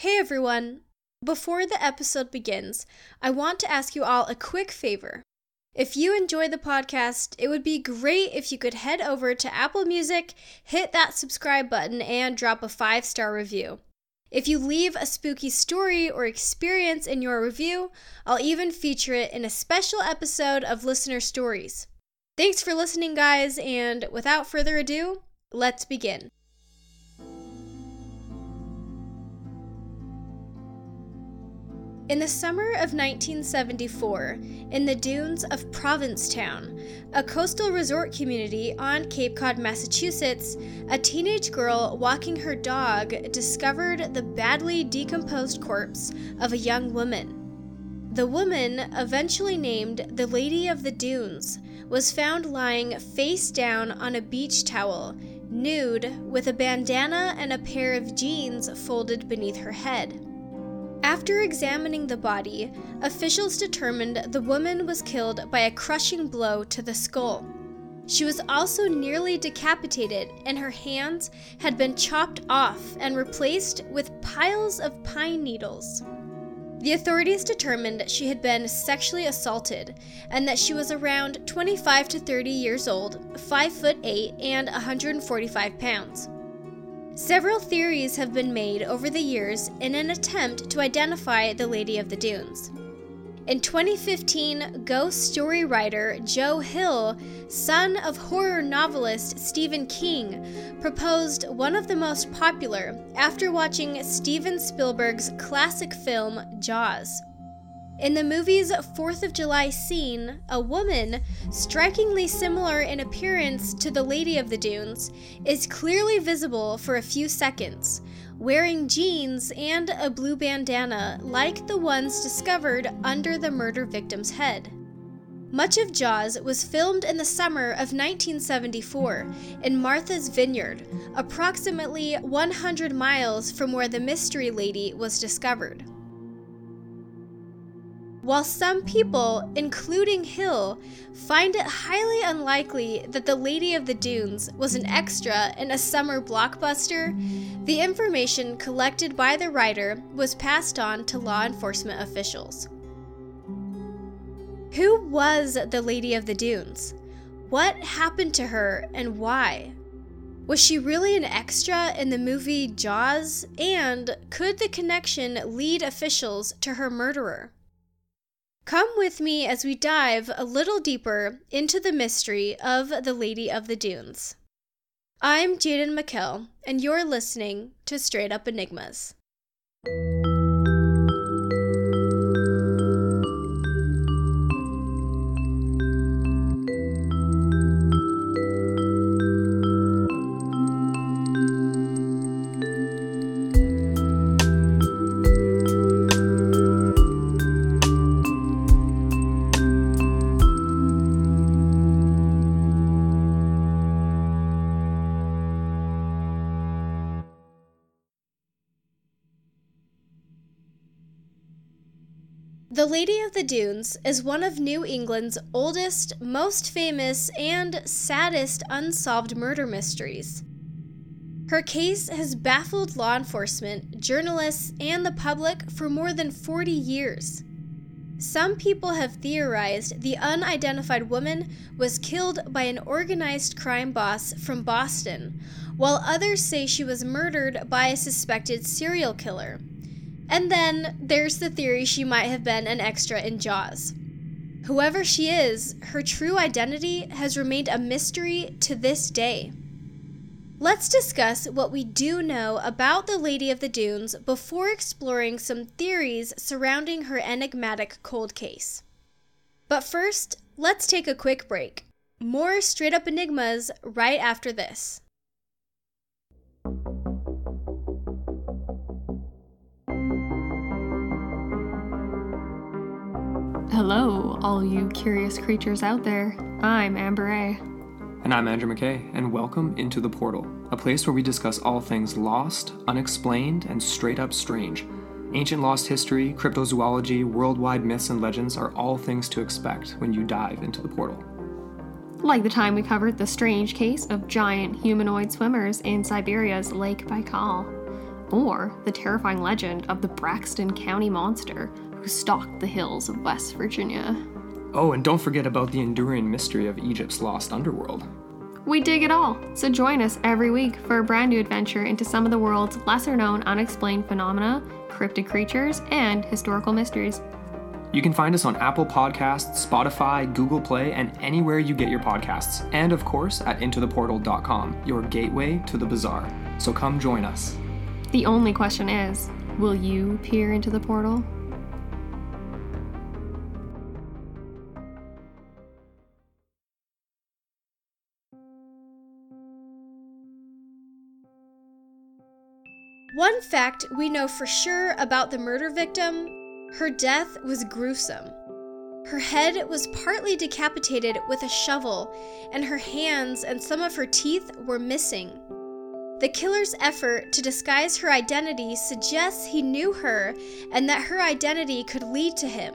Hey everyone! Before the episode begins, I want to ask you all a quick favor. If you enjoy the podcast, it would be great if you could head over to Apple Music, hit that subscribe button, and drop a five star review. If you leave a spooky story or experience in your review, I'll even feature it in a special episode of Listener Stories. Thanks for listening, guys, and without further ado, let's begin. In the summer of 1974, in the dunes of Provincetown, a coastal resort community on Cape Cod, Massachusetts, a teenage girl walking her dog discovered the badly decomposed corpse of a young woman. The woman, eventually named the Lady of the Dunes, was found lying face down on a beach towel, nude, with a bandana and a pair of jeans folded beneath her head. After examining the body, officials determined the woman was killed by a crushing blow to the skull. She was also nearly decapitated, and her hands had been chopped off and replaced with piles of pine needles. The authorities determined she had been sexually assaulted and that she was around 25 to 30 years old, 5 foot 8 and 145 pounds. Several theories have been made over the years in an attempt to identify the Lady of the Dunes. In 2015, ghost story writer Joe Hill, son of horror novelist Stephen King, proposed one of the most popular after watching Steven Spielberg's classic film Jaws. In the movie's 4th of July scene, a woman, strikingly similar in appearance to the Lady of the Dunes, is clearly visible for a few seconds, wearing jeans and a blue bandana like the ones discovered under the murder victim's head. Much of Jaws was filmed in the summer of 1974 in Martha's Vineyard, approximately 100 miles from where the mystery lady was discovered. While some people, including Hill, find it highly unlikely that the Lady of the Dunes was an extra in a summer blockbuster, the information collected by the writer was passed on to law enforcement officials. Who was the Lady of the Dunes? What happened to her and why? Was she really an extra in the movie Jaws? And could the connection lead officials to her murderer? Come with me as we dive a little deeper into the mystery of the Lady of the Dunes. I'm Jaden McKell, and you're listening to Straight Up Enigmas. Lady of the Dunes is one of New England's oldest, most famous, and saddest unsolved murder mysteries. Her case has baffled law enforcement, journalists, and the public for more than 40 years. Some people have theorized the unidentified woman was killed by an organized crime boss from Boston, while others say she was murdered by a suspected serial killer. And then there's the theory she might have been an extra in Jaws. Whoever she is, her true identity has remained a mystery to this day. Let's discuss what we do know about the Lady of the Dunes before exploring some theories surrounding her enigmatic cold case. But first, let's take a quick break. More straight up enigmas right after this. Hello, all you curious creatures out there. I'm Amber A. And I'm Andrew McKay, and welcome into The Portal, a place where we discuss all things lost, unexplained, and straight up strange. Ancient lost history, cryptozoology, worldwide myths, and legends are all things to expect when you dive into the portal. Like the time we covered the strange case of giant humanoid swimmers in Siberia's Lake Baikal. or the terrifying legend of the Braxton County Monster who stalked the hills of West Virginia. Oh, and don't forget about the enduring mystery of Egypt's lost underworld. We dig it all, so join us every week for a brand new adventure into some of the world's lesser known unexplained phenomena, cryptid creatures, and historical mysteries. You can find us on Apple Podcasts, Spotify, Google Play, and anywhere you get your podcasts. And of course, at intotheportal.com, your gateway to the bizarre. So come join us. The only question is will you peer into the portal? One fact we know for sure about the murder victim her death was gruesome. Her head was partly decapitated with a shovel, and her hands and some of her teeth were missing. The killer's effort to disguise her identity suggests he knew her and that her identity could lead to him.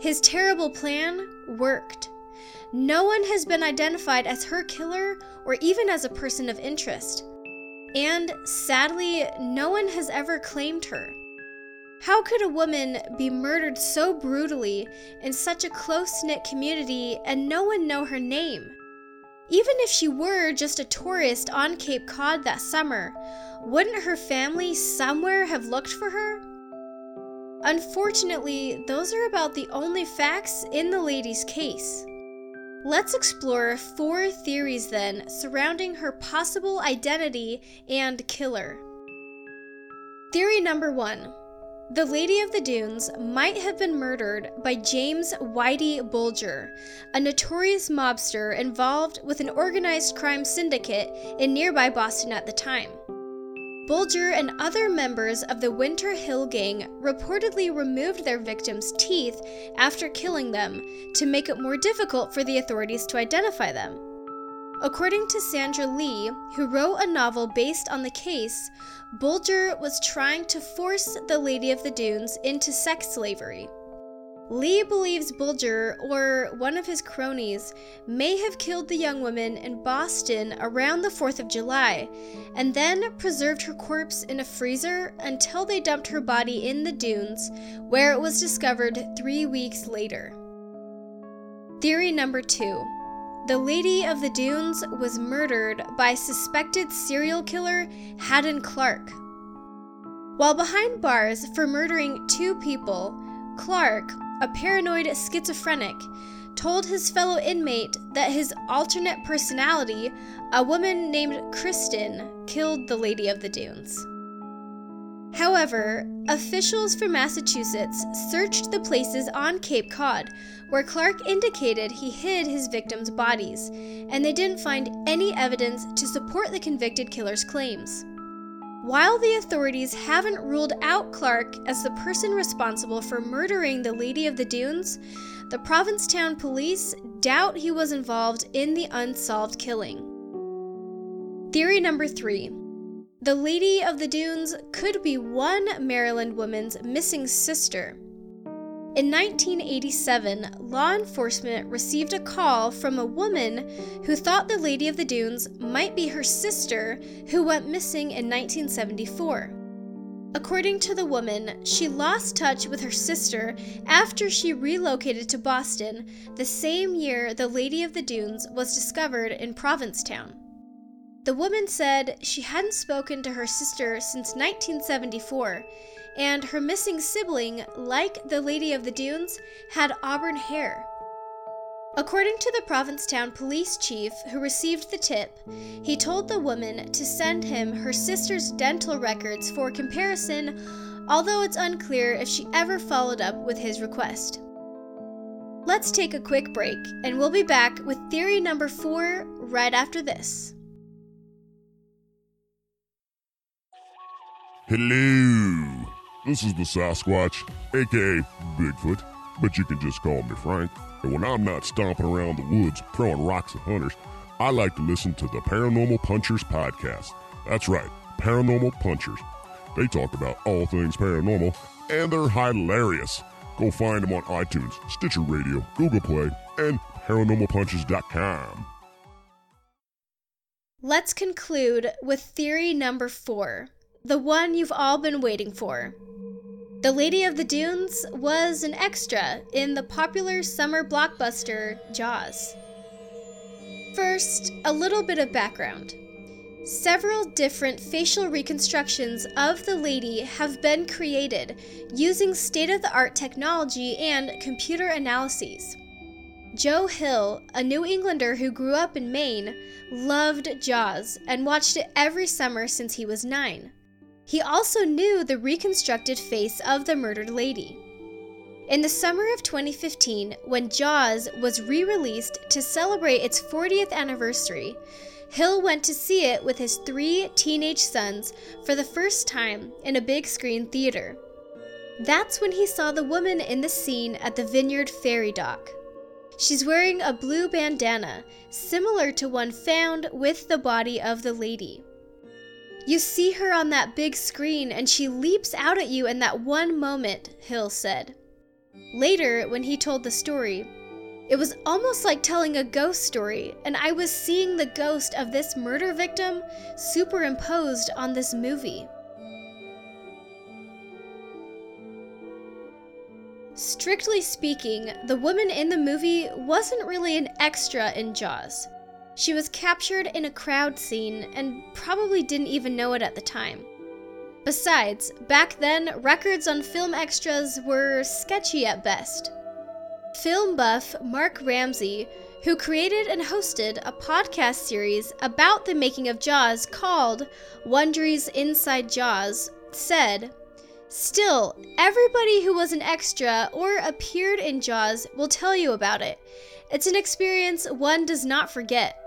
His terrible plan worked. No one has been identified as her killer or even as a person of interest. And sadly, no one has ever claimed her. How could a woman be murdered so brutally in such a close knit community and no one know her name? Even if she were just a tourist on Cape Cod that summer, wouldn't her family somewhere have looked for her? Unfortunately, those are about the only facts in the lady's case. Let's explore four theories then surrounding her possible identity and killer. Theory number one the Lady of the Dunes might have been murdered by James Whitey Bulger, a notorious mobster involved with an organized crime syndicate in nearby Boston at the time. Bulger and other members of the Winter Hill Gang reportedly removed their victims' teeth after killing them to make it more difficult for the authorities to identify them. According to Sandra Lee, who wrote a novel based on the case, Bulger was trying to force the Lady of the Dunes into sex slavery. Lee believes Bulger, or one of his cronies, may have killed the young woman in Boston around the 4th of July, and then preserved her corpse in a freezer until they dumped her body in the dunes, where it was discovered three weeks later. Theory number two the Lady of the Dunes was murdered by suspected serial killer Hadden Clark. While behind bars for murdering two people, Clark, a paranoid schizophrenic, told his fellow inmate that his alternate personality, a woman named Kristen, killed the Lady of the Dunes. However, officials from Massachusetts searched the places on Cape Cod where Clark indicated he hid his victims' bodies, and they didn't find any evidence to support the convicted killer's claims. While the authorities haven't ruled out Clark as the person responsible for murdering the Lady of the Dunes, the Provincetown police doubt he was involved in the unsolved killing. Theory number three the Lady of the Dunes could be one Maryland woman's missing sister. In 1987, law enforcement received a call from a woman who thought the Lady of the Dunes might be her sister who went missing in 1974. According to the woman, she lost touch with her sister after she relocated to Boston the same year the Lady of the Dunes was discovered in Provincetown. The woman said she hadn't spoken to her sister since 1974, and her missing sibling, like the Lady of the Dunes, had auburn hair. According to the Provincetown police chief who received the tip, he told the woman to send him her sister's dental records for comparison, although it's unclear if she ever followed up with his request. Let's take a quick break, and we'll be back with theory number four right after this. Hello, this is the Sasquatch, aka Bigfoot, but you can just call me Frank. And when I'm not stomping around the woods throwing rocks at hunters, I like to listen to the Paranormal Punchers podcast. That's right, Paranormal Punchers. They talk about all things paranormal, and they're hilarious. Go find them on iTunes, Stitcher Radio, Google Play, and paranormalpunchers.com. Let's conclude with theory number four the one you've all been waiting for. The Lady of the Dunes was an extra in the popular summer blockbuster Jaws. First, a little bit of background. Several different facial reconstructions of the lady have been created using state of the art technology and computer analyses. Joe Hill, a New Englander who grew up in Maine, loved Jaws and watched it every summer since he was nine. He also knew the reconstructed face of the murdered lady. In the summer of 2015, when Jaws was re released to celebrate its 40th anniversary, Hill went to see it with his three teenage sons for the first time in a big screen theater. That's when he saw the woman in the scene at the Vineyard Ferry dock. She's wearing a blue bandana, similar to one found with the body of the lady. You see her on that big screen and she leaps out at you in that one moment, Hill said. Later, when he told the story, it was almost like telling a ghost story, and I was seeing the ghost of this murder victim superimposed on this movie. Strictly speaking, the woman in the movie wasn't really an extra in Jaws. She was captured in a crowd scene and probably didn't even know it at the time. Besides, back then, records on film extras were sketchy at best. Film buff Mark Ramsey, who created and hosted a podcast series about the making of Jaws called Wondery's Inside Jaws, said, Still, everybody who was an extra or appeared in Jaws will tell you about it. It's an experience one does not forget.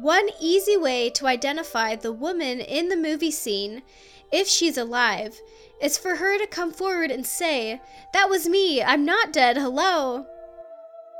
One easy way to identify the woman in the movie scene, if she's alive, is for her to come forward and say, That was me, I'm not dead, hello.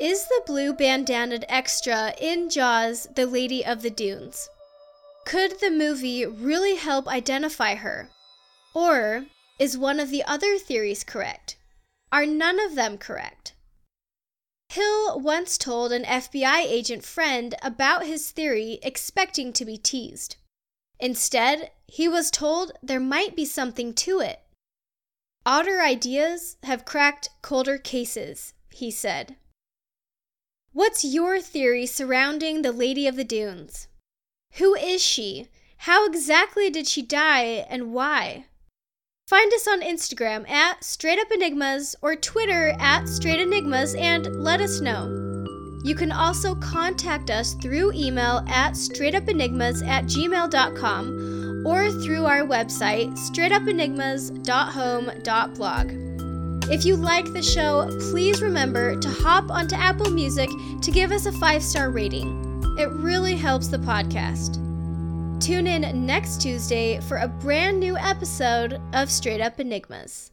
Is the blue bandanaed extra in Jaws the Lady of the Dunes? Could the movie really help identify her? Or is one of the other theories correct? Are none of them correct? Hill once told an FBI agent friend about his theory, expecting to be teased. Instead, he was told there might be something to it. Odder ideas have cracked colder cases, he said. What's your theory surrounding the Lady of the Dunes? Who is she? How exactly did she die and why? Find us on Instagram at Straight Up Enigmas or Twitter at Straight Enigmas and let us know. You can also contact us through email at straightupenigmas at gmail.com or through our website, straightupenigmas.home.blog. If you like the show, please remember to hop onto Apple Music to give us a five star rating. It really helps the podcast. Tune in next Tuesday for a brand new episode of Straight Up Enigmas.